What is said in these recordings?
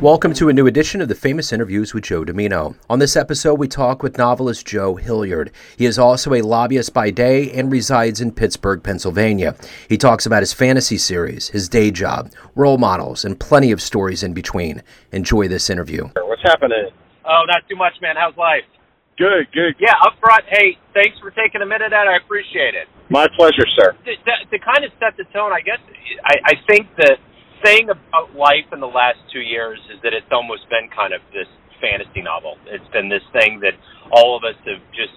Welcome to a new edition of the Famous Interviews with Joe Dimino. On this episode, we talk with novelist Joe Hilliard. He is also a lobbyist by day and resides in Pittsburgh, Pennsylvania. He talks about his fantasy series, his day job, role models, and plenty of stories in between. Enjoy this interview. What's happening? Oh, not too much, man. How's life? Good, good. Yeah, up front. Hey, thanks for taking a minute. Out. I appreciate it. My pleasure, sir. To, to, to kind of set the tone, I guess I, I think that saying about life in the last two years is that it's almost been kind of this fantasy novel. It's been this thing that all of us have just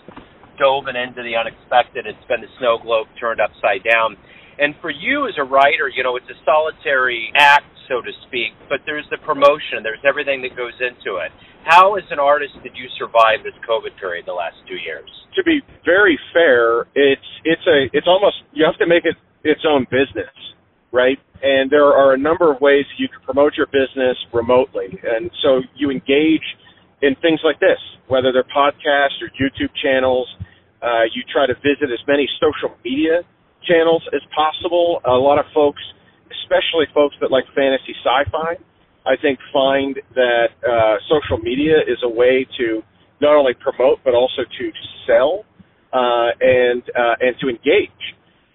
dove into the unexpected. It's been the snow globe turned upside down. And for you as a writer, you know, it's a solitary act, so to speak, but there's the promotion, there's everything that goes into it. How, as an artist, did you survive this COVID period the last two years? To be very fair, it's it's a it's almost you have to make it its own business right? And there are a number of ways you can promote your business remotely. And so you engage in things like this, whether they're podcasts or YouTube channels. Uh, you try to visit as many social media channels as possible. A lot of folks, especially folks that like fantasy sci-fi, I think find that uh, social media is a way to not only promote but also to sell uh, and uh, and to engage.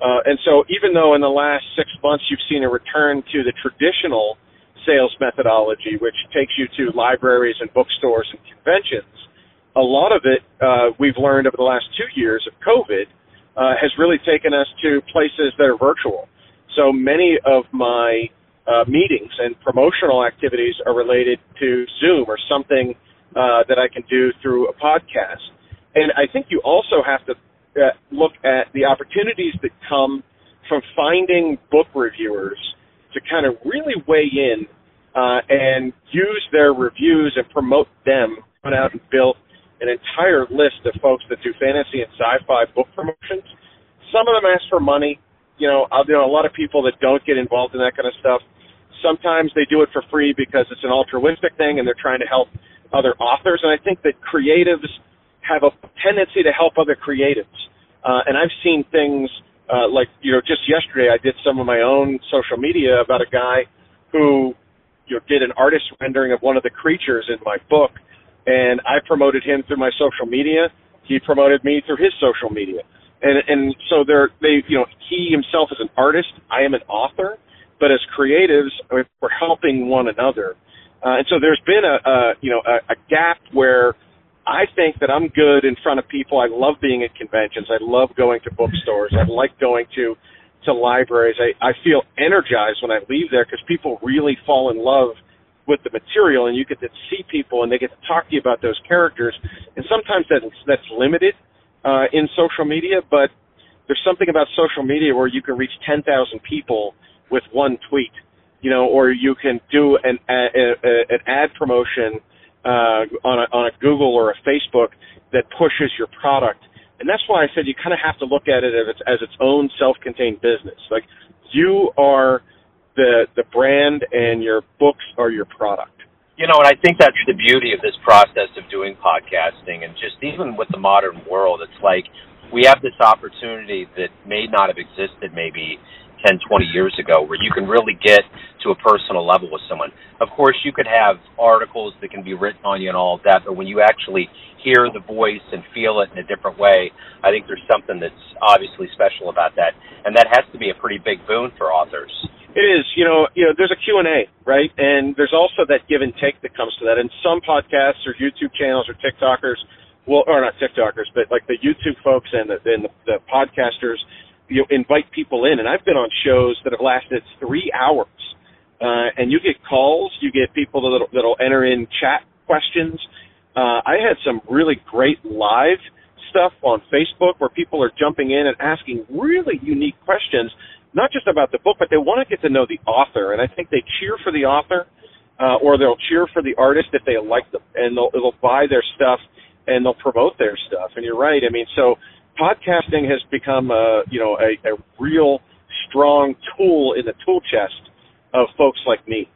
Uh, and so even though in the last six months you've seen a return to the traditional sales methodology, which takes you to libraries and bookstores and conventions, a lot of it uh, we've learned over the last two years of COVID uh, has really taken us to places that are virtual. So many of my uh, meetings and promotional activities are related to Zoom or something uh, that I can do through a podcast. And I think you also have to uh, look at the opportunities that come from finding book reviewers to kind of really weigh in uh, and use their reviews and promote them. Went out and built an entire list of folks that do fantasy and sci-fi book promotions. Some of them ask for money. You know, I know a lot of people that don't get involved in that kind of stuff. Sometimes they do it for free because it's an altruistic thing and they're trying to help other authors. And I think that creatives have a tendency to help other creatives. Uh, and I've seen things uh, like, you know, just yesterday I did some of my own social media about a guy who, you know, did an artist rendering of one of the creatures in my book, and I promoted him through my social media. He promoted me through his social media, and and so they're they, you know, he himself is an artist. I am an author, but as creatives, we're helping one another. Uh, and so there's been a, a you know a, a gap where I think that I'm good in front of people. I love being at conventions. I love going to bookstores. I like going to to libraries. I, I feel energized when I leave there because people really fall in love with the material, and you get to see people and they get to talk to you about those characters. And sometimes that's that's limited uh, in social media, but there's something about social media where you can reach 10,000 people with one tweet, you know, or you can do an a, a, an ad promotion uh, on a, on a Google or a Facebook that pushes your product. And that's why I said you kind of have to look at it as its, as its own self-contained business. Like you are the the brand, and your books are your product. You know, and I think that's the beauty of this process of doing podcasting, and just even with the modern world, it's like we have this opportunity that may not have existed maybe 10, 20 years ago, where you can really get to a personal level with someone. Of course, you could have articles that can be written on you and all of that, but when you actually hear the voice and feel it in a different way, I think there's something that's obviously special about that, and that has to be a pretty big boon for authors. It is, you know, you know, there's a Q&A, right? And there's also that give and take that comes to that. And some podcasts or YouTube channels or TikTokers, well, or not TikTokers, but like the YouTube folks and the, and the, the podcasters, you know, invite people in. And I've been on shows that have lasted three hours. Uh, and you get calls, you get people that'll, that'll enter in chat questions. Uh, I had some really great live stuff on Facebook where people are jumping in and asking really unique questions, not just about the book, but they want to get to know the author. And I think they cheer for the author, uh, or they'll cheer for the artist if they like them, and they'll, they'll buy their stuff and they'll promote their stuff. And you're right. I mean, so podcasting has become a you know a, a real strong tool in the tool chest of folks like me.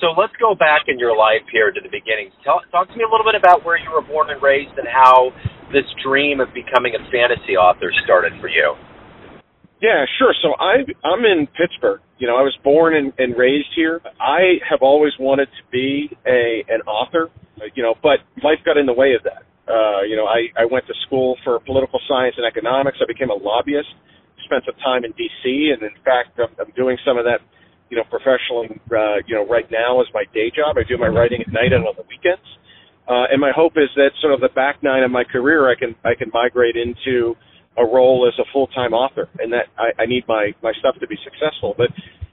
So let's go back in your life here to the beginning. Tell, talk to me a little bit about where you were born and raised and how this dream of becoming a fantasy author started for you. Yeah, sure. So I I'm in Pittsburgh. You know, I was born and, and raised here. I have always wanted to be a an author. Uh, you know, but life got in the way of that. Uh, you know, I I went to school for political science and economics. I became a lobbyist. Spent some time in D.C. and in fact, I'm, I'm doing some of that. You know, professionally. Uh, you know, right now is my day job. I do my writing at night and on the weekends. Uh, and my hope is that sort of the back nine of my career, I can I can migrate into a role as a full time author, and that I, I need my my stuff to be successful. But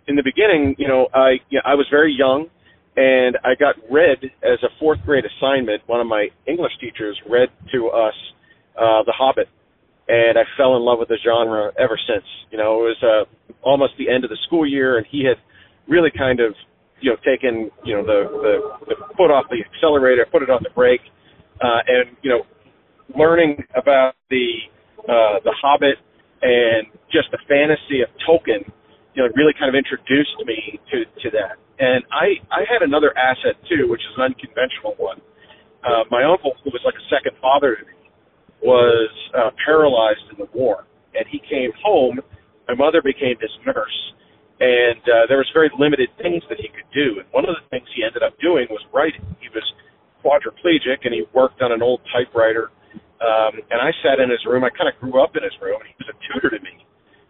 in the beginning, you know, I you know, I was very young, and I got read as a fourth grade assignment. One of my English teachers read to us uh, The Hobbit, and I fell in love with the genre ever since. You know, it was uh, almost the end of the school year, and he had really kind of you know taken you know the the, the foot off the accelerator, put it on the brake, uh, and you know learning about the uh, The Hobbit and just the fantasy of Tolkien, you know, really kind of introduced me to to that. And I I had another asset too, which is an unconventional one. Uh, my uncle, who was like a second father to me, was uh, paralyzed in the war, and he came home. My mother became his nurse, and uh, there was very limited things that he could do. And one of the things he ended up doing was writing. He was quadriplegic, and he worked on an old typewriter um, and I sat in his room. I kind of grew up in his room, he was a tutor to me.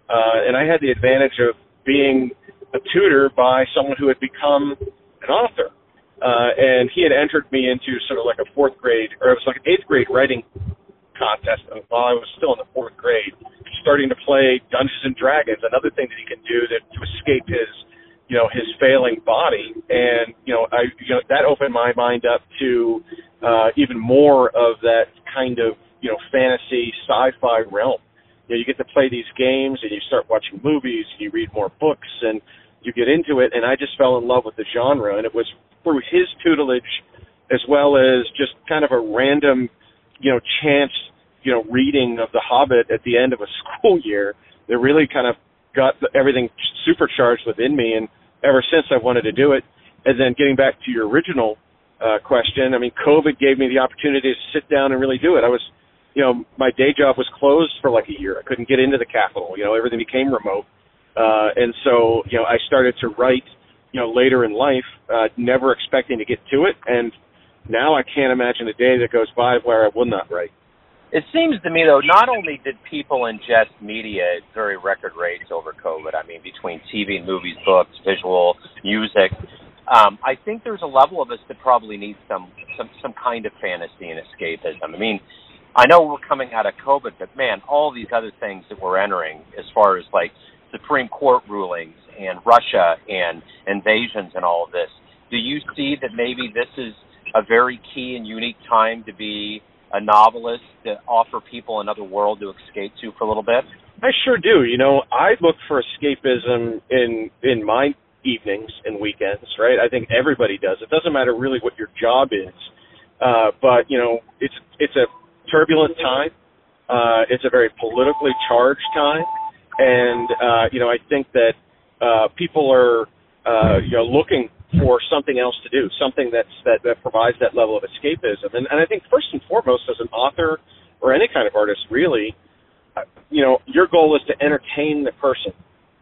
Uh, and I had the advantage of being a tutor by someone who had become an author. Uh, and he had entered me into sort of like a fourth grade, or it was like an eighth grade writing contest while I was still in the fourth grade, starting to play Dungeons and Dragons, another thing that he can do that to escape his, you know, his failing body. And, you know, I, you know, that opened my mind up to, uh, even more of that kind of you know fantasy sci-fi realm. You know, you get to play these games and you start watching movies, and you read more books, and you get into it. And I just fell in love with the genre, and it was through his tutelage, as well as just kind of a random, you know, chance, you know, reading of The Hobbit at the end of a school year that really kind of got everything supercharged within me. And ever since, I've wanted to do it. And then getting back to your original uh, question. I mean, COVID gave me the opportunity to sit down and really do it. I was, you know, my day job was closed for like a year. I couldn't get into the Capitol. You know, everything became remote, uh, and so you know, I started to write. You know, later in life, uh, never expecting to get to it, and now I can't imagine a day that goes by where I not write. It seems to me, though, not only did people ingest media at very record rates over COVID, I mean, between TV, movies, books, visual, music, um, I think there's a level of us that probably needs some some some kind of fantasy and escapism. I mean, I know we're coming out of COVID, but man, all these other things that we're entering, as far as like Supreme Court rulings and Russia and invasions and all of this, do you see that maybe this is a very key and unique time to be a novelist to offer people another world to escape to for a little bit? I sure do. You know, I look for escapism in in my evenings and weekends, right? I think everybody does. It doesn't matter really what your job is, uh, but you know, it's it's a turbulent time. Uh, it's a very politically charged time, and uh, you know, I think that uh, people are uh, you know looking for something else to do, something that's that, that provides that level of escapism. And, and I think first and foremost, as an author or any kind of artist, really, uh, you know, your goal is to entertain the person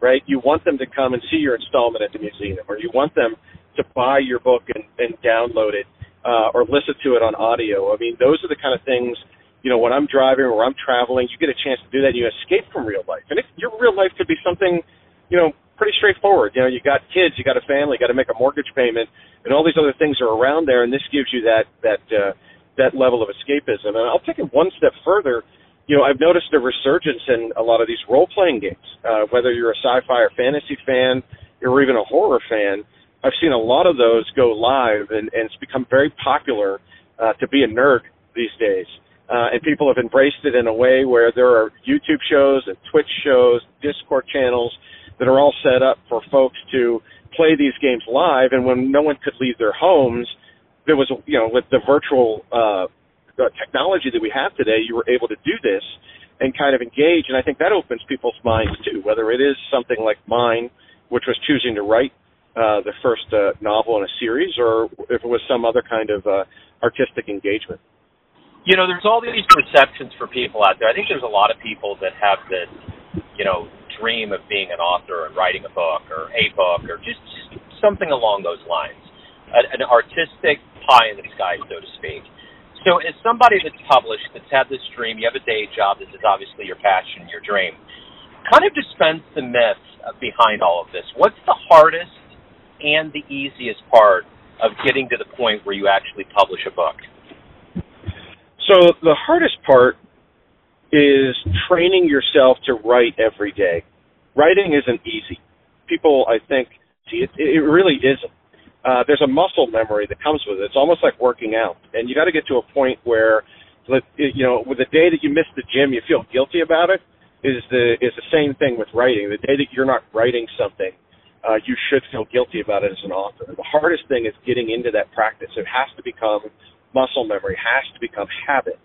right? You want them to come and see your installment at the museum, or you want them to buy your book and, and download it, uh, or listen to it on audio. I mean, those are the kind of things. You know, when I'm driving or I'm traveling, you get a chance to do that. and You escape from real life, and if your real life could be something, you know, pretty straightforward. You know, you got kids, you got a family, you got to make a mortgage payment, and all these other things are around there, and this gives you that that uh, that level of escapism. And I'll take it one step further you know, I've noticed a resurgence in a lot of these role playing games. Uh, whether you're a sci-fi or fantasy fan, or even a horror fan, I've seen a lot of those go live, and, and it's become very popular uh, to be a nerd these days. Uh, and people have embraced it in a way where there are YouTube shows and Twitch shows, Discord channels that are all set up for folks to play these games live. And when no one could leave their homes, there was, you know, with the virtual uh, technology that we have today, you were able to do this and kind of engage. And I think that opens people's minds too, whether it is something like mine, which was choosing to write uh, the first uh, novel in a series, or if it was some other kind of uh, artistic engagement. You know, there's all these perceptions for people out there. I think there's a lot of people that have this, you know, dream of being an author and writing a book or a book or just, just something along those lines, an, an artistic pie in the sky, so to speak. So, as somebody that's published, that's had this dream, you have a day job, this is obviously your passion, your dream. Kind of dispense the myth behind all of this. What's the hardest and the easiest part of getting to the point where you actually publish a book? So, the hardest part is training yourself to write every day. Writing isn't easy. People, I think, see, it, it really isn't uh, there's a muscle memory that comes with it. It's almost like working out, and you got to get to a point where, you know, with the day that you miss the gym, you feel guilty about it. Is the is the same thing with writing. The day that you're not writing something, uh, you should feel guilty about it as an author. The hardest thing is getting into that practice. It has to become muscle memory. Has to become habit.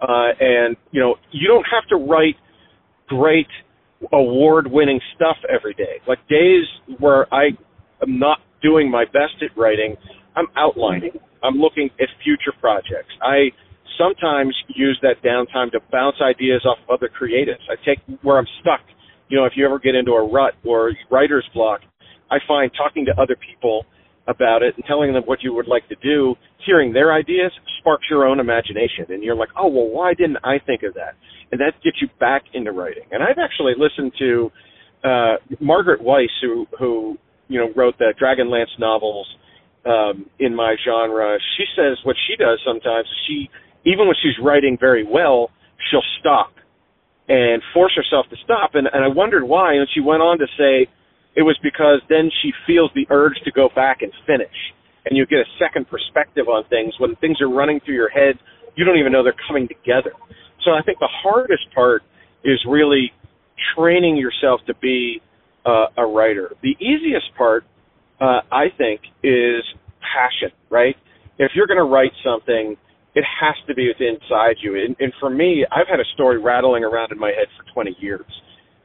Uh, and you know, you don't have to write great award-winning stuff every day. Like days where I am not doing my best at writing, I'm outlining. I'm looking at future projects. I sometimes use that downtime to bounce ideas off of other creatives. I take where I'm stuck. You know, if you ever get into a rut or writer's block, I find talking to other people about it and telling them what you would like to do, hearing their ideas sparks your own imagination. And you're like, oh, well, why didn't I think of that? And that gets you back into writing. And I've actually listened to uh, Margaret Weis, who, who you know, wrote the Dragonlance novels um, in my genre. She says what she does sometimes. She, even when she's writing very well, she'll stop and force herself to stop. And, and I wondered why. And she went on to say it was because then she feels the urge to go back and finish. And you get a second perspective on things. When things are running through your head, you don't even know they're coming together. So I think the hardest part is really training yourself to be uh, a writer. The easiest part, uh, I think, is passion, right? If you're going to write something, it has to be inside you. And, and for me, I've had a story rattling around in my head for 20 years.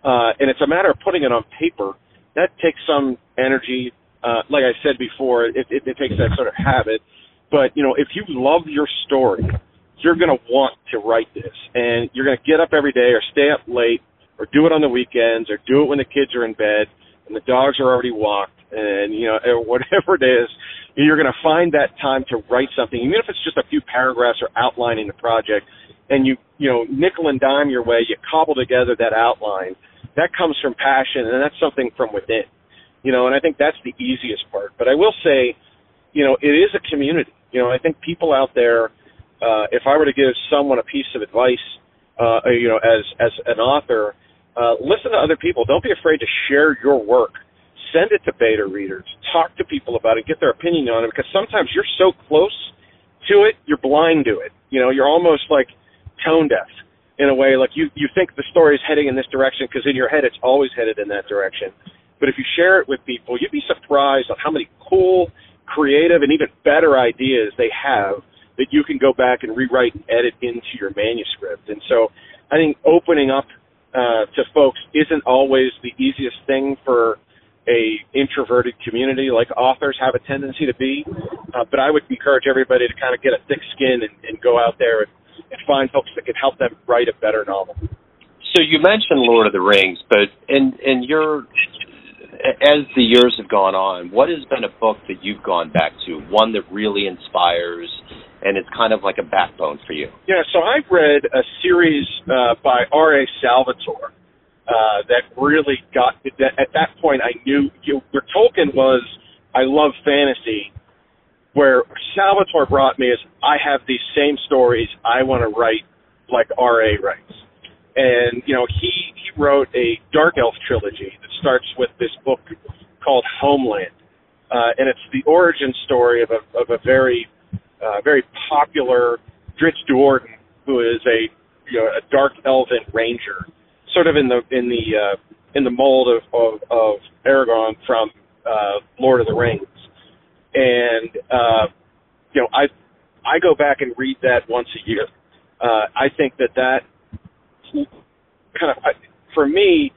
Uh, and it's a matter of putting it on paper. That takes some energy. Uh, like I said before, it, it, it takes that sort of habit. But, you know, if you love your story, you're going to want to write this. And you're going to get up every day or stay up late or do it on the weekends or do it when the kids are in bed and the dogs are already walked and you know or whatever it is you're going to find that time to write something even if it's just a few paragraphs or outlining the project and you you know nickel and dime your way you cobble together that outline that comes from passion and that's something from within you know and i think that's the easiest part but i will say you know it is a community you know i think people out there uh if i were to give someone a piece of advice uh you know as as an author uh, listen to other people. Don't be afraid to share your work. Send it to beta readers. Talk to people about it. Get their opinion on it because sometimes you're so close to it, you're blind to it. You know, you're almost like tone deaf in a way. Like you, you think the story is heading in this direction because in your head it's always headed in that direction. But if you share it with people, you'd be surprised on how many cool, creative, and even better ideas they have that you can go back and rewrite and edit into your manuscript. And so I think opening up uh, to folks isn't always the easiest thing for a introverted community like authors have a tendency to be. Uh, but I would encourage everybody to kind of get a thick skin and, and go out there and, find folks that can help them write a better novel. So you mentioned Lord of the Rings, but in in your as the years have gone on, what has been a book that you've gone back to, one that really inspires and it's kind of like a backbone for you. Yeah, so I read a series uh, by R.A. Salvatore uh, that really got. That, at that point, I knew you, where Tolkien was. I love fantasy. Where Salvatore brought me is I have these same stories I want to write like R.A. writes, and you know he he wrote a dark elf trilogy that starts with this book called Homeland, uh, and it's the origin story of a of a very uh, very popular Drizzt Do'Urden, who is a you know a dark elven ranger, sort of in the in the uh, in the mold of of, of Aragorn from uh, Lord of the Rings, and uh, you know I I go back and read that once a year. Uh, I think that that kind of for me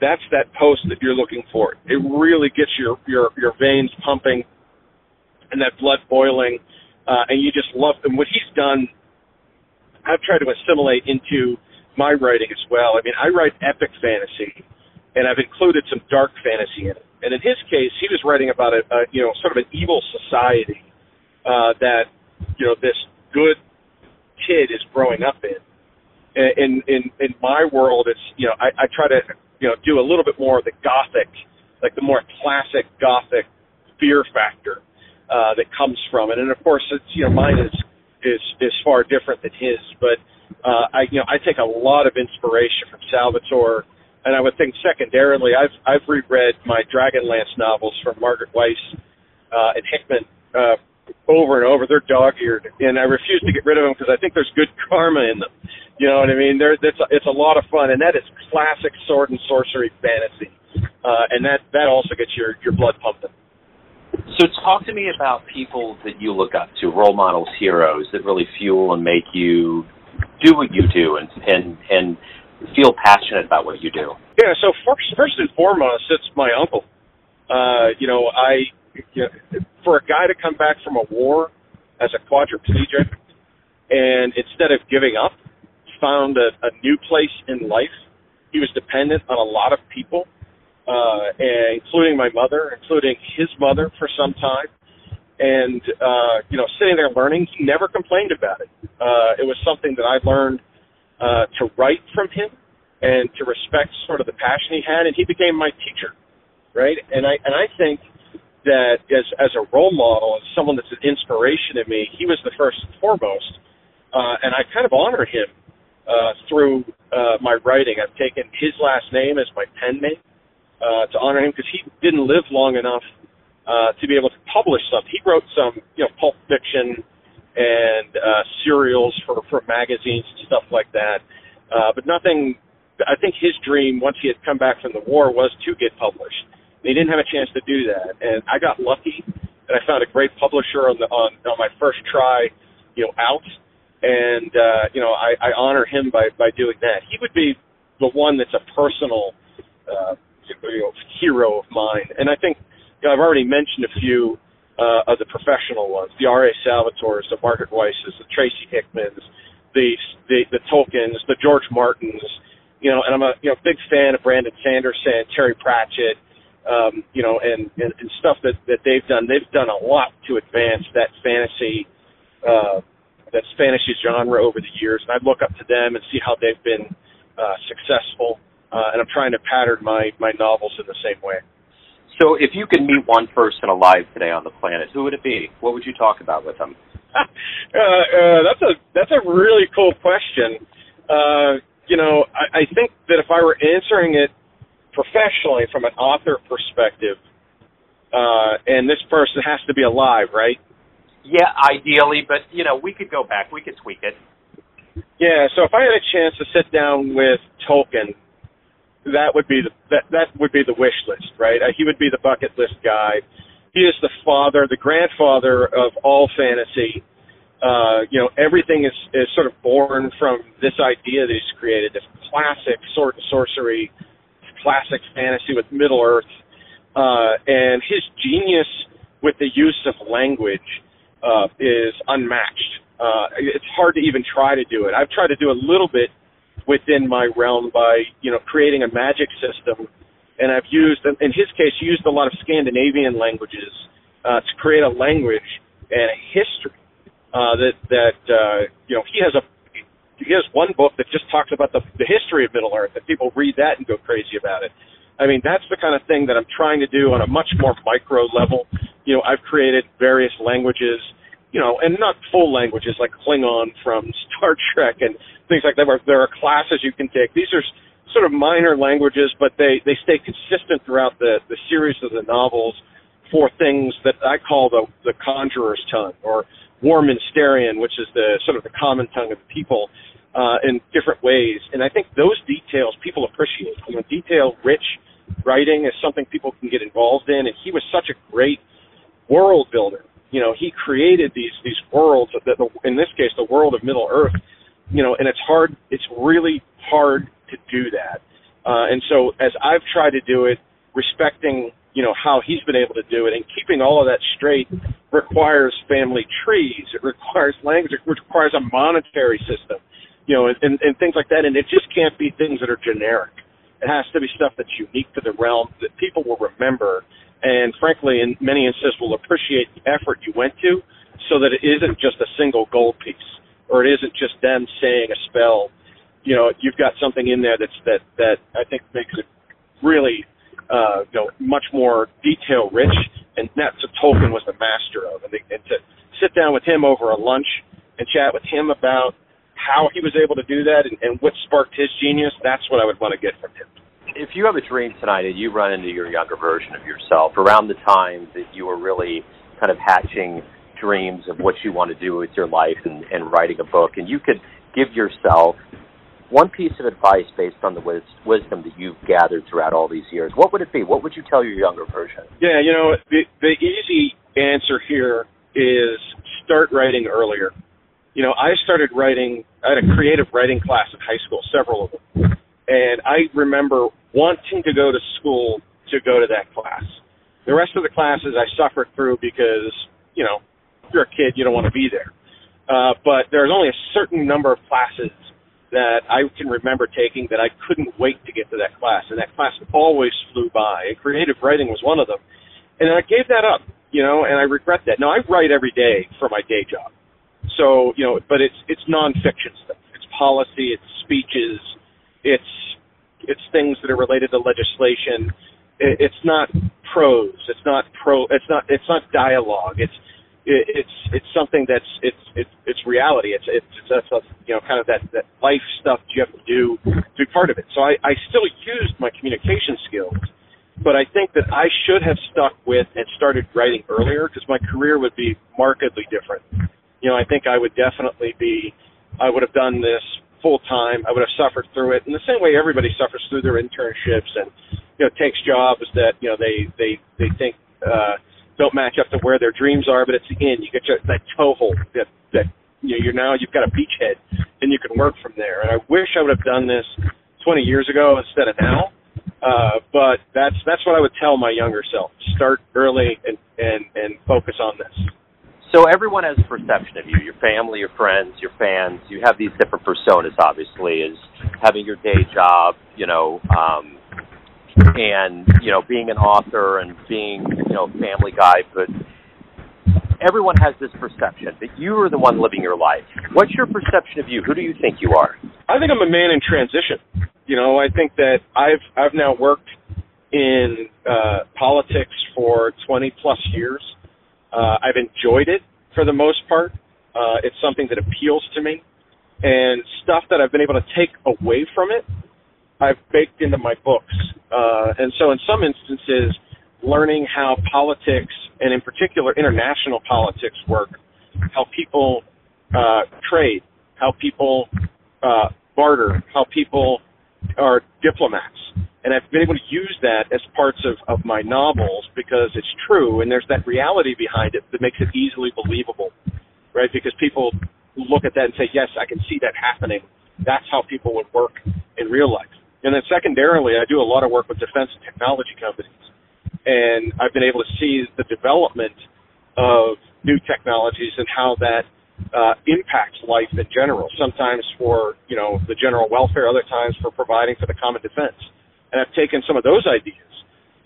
that's that post that you're looking for. It really gets your your your veins pumping and that blood boiling uh, and you just love and what he's done. I've tried to assimilate into my writing as well. I mean, I write epic fantasy, and I've included some dark fantasy in it. And in his case, he was writing about a, a you know sort of an evil society uh, that you know this good kid is growing up in. In in in my world, it's you know I, I try to you know do a little bit more of the gothic, like the more classic gothic fear factor uh, that comes from it. And of course, it's you know mine is is is far different than his, but uh, I you know I take a lot of inspiration from Salvatore and I would think secondarily, I've I've reread my Dragonlance novels from Margaret Weis uh, and Hickman uh, over and over. They're dog-eared, and I refuse to get rid of them because I think there's good karma in them. You know what I mean? There, it's a, it's a lot of fun, and that is classic sword and sorcery fantasy, uh, and that that also gets your your blood pumping. So talk to me about people that you look up to, role models, heroes that really fuel and make you do what you do, and and and feel passionate about what you do? Yeah, so first, first and foremost, it's my uncle. Uh, you know, I you know, for a guy to come back from a war as a quadriplegic and instead of giving up, found a, a new place in life. He was dependent on a lot of people, uh, and including my mother, including his mother for some time. And uh, you know, sitting there learning, he never complained about it. Uh, it was something that I learned uh, to write from him and to respect sort of the passion he had, and he became my teacher, right? And I and I think that as as a role model, as someone that's an inspiration to me, he was the first and foremost, uh, and I kind of honor him uh, through uh, my writing. I've taken his last name as my pen name uh, to honor him because he didn't live long enough uh, to be able to publish something. He wrote some, you know, pulp fiction and uh, serials for for magazines and stuff like that. Uh, but nothing. I think his dream, once he had come back from the war, was to get published. And he didn't have a chance to do that, and I got lucky, and I found a great publisher on the on, on my first try, you know, out, and uh, you know, I, I honor him by by doing that. He would be the one that's a personal, uh, you know, hero of mine, and I think you know, I've already mentioned a few uh, of the professional ones, the R.A. Salvatores, the Margaret Weises, the Tracy Hickmans, the, the the Tolkiens, the George Martins, you know, and I'm a you know big fan of Brandon Sanderson, Terry Pratchett, um, you know, and, and and stuff that that they've done. They've done a lot to advance that fantasy, uh, that fantasy genre over the years, and I look up to them and see how they've been uh, successful. Uh, and I'm trying to pattern my my novels in the same way. So, if you could meet one person alive today on the planet, who would it be? What would you talk about with them? uh, uh, that's a that's a really cool question. Uh, you know, I, I think that if I were answering it professionally from an author perspective, uh, and this person has to be alive, right? Yeah, ideally, but you know, we could go back, we could tweak it. Yeah, so if I had a chance to sit down with Tolkien that would be the that that would be the wish list, right? Uh, he would be the bucket list guy. He is the father, the grandfather of all fantasy. Uh, you know, everything is is sort of born from this idea that he's created, this classic sword and sorcery, classic fantasy with Middle Earth, uh, and his genius with the use of language uh, is unmatched. Uh, it's hard to even try to do it. I've tried to do a little bit within my realm by you know creating a magic system, and I've used in his case used a lot of Scandinavian languages uh, to create a language and a history uh, that that uh, you know he has a he has one book that just talks about the the history of Middle Earth and people read that and go crazy about it. I mean, that's the kind of thing that I'm trying to do on a much more micro level. You know, I've created various languages, you know, and not full languages like Klingon from Star Trek and things like that. Where there are classes you can take. These are sort of minor languages, but they they stay consistent throughout the the series of the novels for things that I call the the conjurer's tongue or Warminsterian, which is the sort of the common tongue of the people uh, in different ways. And I think those details people appreciate. You know, detail rich writing is something people can get involved in, and he was such a great world builder. You know, he created these these worlds that, in this case, the world of Middle Earth you know, and it's hard. It's really hard to do that. Uh, and so, as I've tried to do it, respecting you know how he's been able to do it, and keeping all of that straight requires family trees. It requires language. It requires a monetary system, you know, and, and, and things like that. And it just can't be things that are generic. It has to be stuff that's unique to the realm that people will remember, and frankly, in many instances, will appreciate the effort you went to, so that it isn't just a single gold piece, or it isn't just them saying a spell. You know, you've got something in there that's that that I think makes it really, uh, you know, much more detail rich, and that's what Tolkien was the master of. And, they, and to sit down with him over a lunch and chat with him about how he was able to do that and, and what sparked his genius, that's what I would want to get from him. If you have a dream tonight and you run into your younger version of yourself around the time that you were really kind of hatching dreams of what you want to do with your life and, and writing a book, and you could give yourself one piece of advice based on the wis- wisdom that you've gathered throughout all these years, what would it be? What would you tell your younger version? Yeah, you know, the, the easy answer here is start writing earlier you know, I started writing, I had a creative writing class in high school, several of them. And I remember wanting to go to school to go to that class. The rest of the classes I suffered through because, you know, if you're a kid, you don't want to be there. Uh, but there's only a certain number of classes that I can remember taking that I couldn't wait to get to that class. And that class always flew by. And creative writing was one of them. And I gave that up, you know, and I regret that. Now I write every day for my day job. So you know, but it's it's nonfiction stuff. It's policy. It's speeches. It's it's things that are related to legislation. It, it's not prose. It's not pro. It's not it's not dialogue. It's it, it's it's something that's it's it's it's reality. It's it's that's a, you know kind of that that life stuff you have to do to be part of it. So I I still used my communication skills, but I think that I should have stuck with and started writing earlier because my career would be markedly different you know, I think I would definitely be, I would have done this full time. I would have suffered through it in the same way everybody suffers through their internships and, you know, takes jobs that, you know, they, they, they think, uh, don't match up to where their dreams are, but it's the end. You get your, that toehold that, that, you know, you're now, you've got a beachhead and you can work from there. And I wish I would have done this 20 years ago instead of now. Uh, but that's, that's what I would tell my younger self. Start early and, and, and focus on this. So everyone has a perception of you, your family, your friends, your fans. You have these different personas, obviously, as having your day job, you know, um, and you know, being an author and being, you know, family guy. But everyone has this perception that you are the one living your life. What's your perception of you? Who do you think you are? I think I'm a man in transition. You know, I think that I've I've now worked in uh, politics for 20 plus years. Uh, I've enjoyed it for the most part. Uh, it's something that appeals to me, and stuff that I've been able to take away from it, I've baked into my books. Uh, and so, in some instances, learning how politics, and in particular international politics, work, how people uh, trade, how people uh, barter, how people are diplomats, and I've been able to use that as parts of, of my novels because it's true and there's that reality behind it that makes it easily believable, right? Because people look at that and say, yes, I can see that happening. That's how people would work in real life. And then secondarily, I do a lot of work with defense and technology companies. And I've been able to see the development of new technologies and how that uh, impacts life in general. Sometimes for, you know, the general welfare, other times for providing for the common defense and I've taken some of those ideas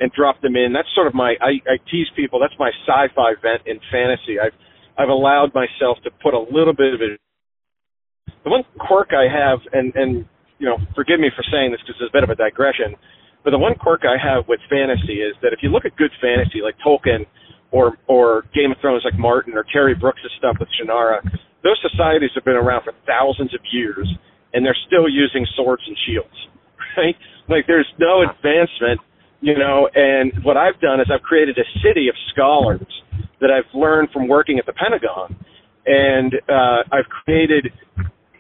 and dropped them in. That's sort of my I, I tease people. That's my sci-fi vent in fantasy. I've I've allowed myself to put a little bit of it. The one quirk I have, and and you know, forgive me for saying this because it's a bit of a digression, but the one quirk I have with fantasy is that if you look at good fantasy like Tolkien or or Game of Thrones like Martin or Terry Brooks' stuff with Shannara, those societies have been around for thousands of years and they're still using swords and shields, right? Like there's no advancement, you know, and what I've done is I've created a city of scholars that I've learned from working at the Pentagon. And uh, I've created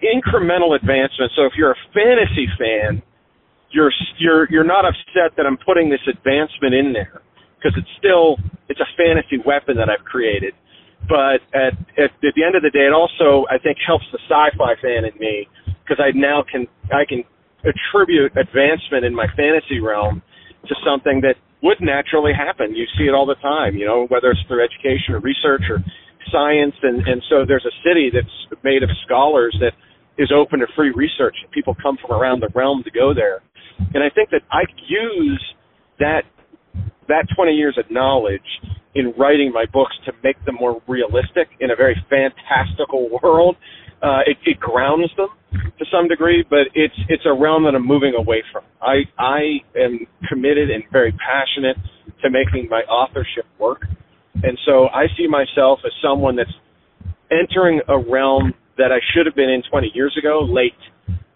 incremental advancement. So if you're a fantasy fan, you're you're you're not upset that I'm putting this advancement in there because it's still it's a fantasy weapon that I've created. But at, at at the end of the day, it also I think helps the sci-fi fan in me because I now can I can attribute advancement in my fantasy realm to something that would naturally happen. You see it all the time, you know, whether it's through education or research or science and and so there's a city that's made of scholars that is open to free research. People come from around the realm to go there, and I think that I use that that 20 years of knowledge in writing my books to make them more realistic in a very fantastical world. Uh, it, it grounds them to some degree, but it's it's a realm that I'm moving away from. I I am committed and very passionate to making my authorship work, and so I see myself as someone that's entering a realm that I should have been in 20 years ago, late.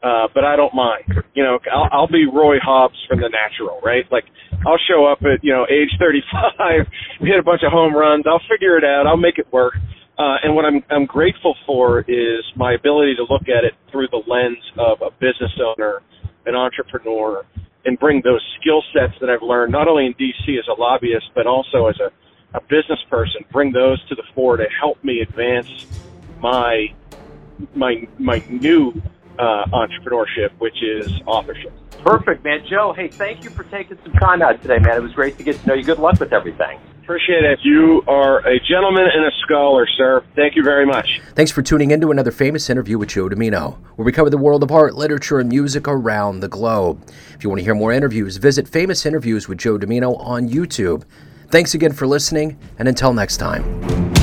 Uh, but I don't mind. You know, I'll, I'll be Roy Hobbs from The Natural, right? Like, I'll show up at you know age 35, hit a bunch of home runs. I'll figure it out. I'll make it work. Uh, and what I'm I'm grateful for is my ability to look at it through the lens of a business owner, an entrepreneur, and bring those skill sets that I've learned not only in DC as a lobbyist but also as a a business person. Bring those to the fore to help me advance my my my new uh, entrepreneurship, which is authorship. Perfect, man. Joe, hey, thank you for taking some time out today, man. It was great to get to know you. Good luck with everything. Appreciate it. You are a gentleman and a scholar, sir. Thank you very much. Thanks for tuning in to another famous interview with Joe Dimino, where we cover the world of art, literature, and music around the globe. If you want to hear more interviews, visit Famous Interviews with Joe Dimino on YouTube. Thanks again for listening, and until next time.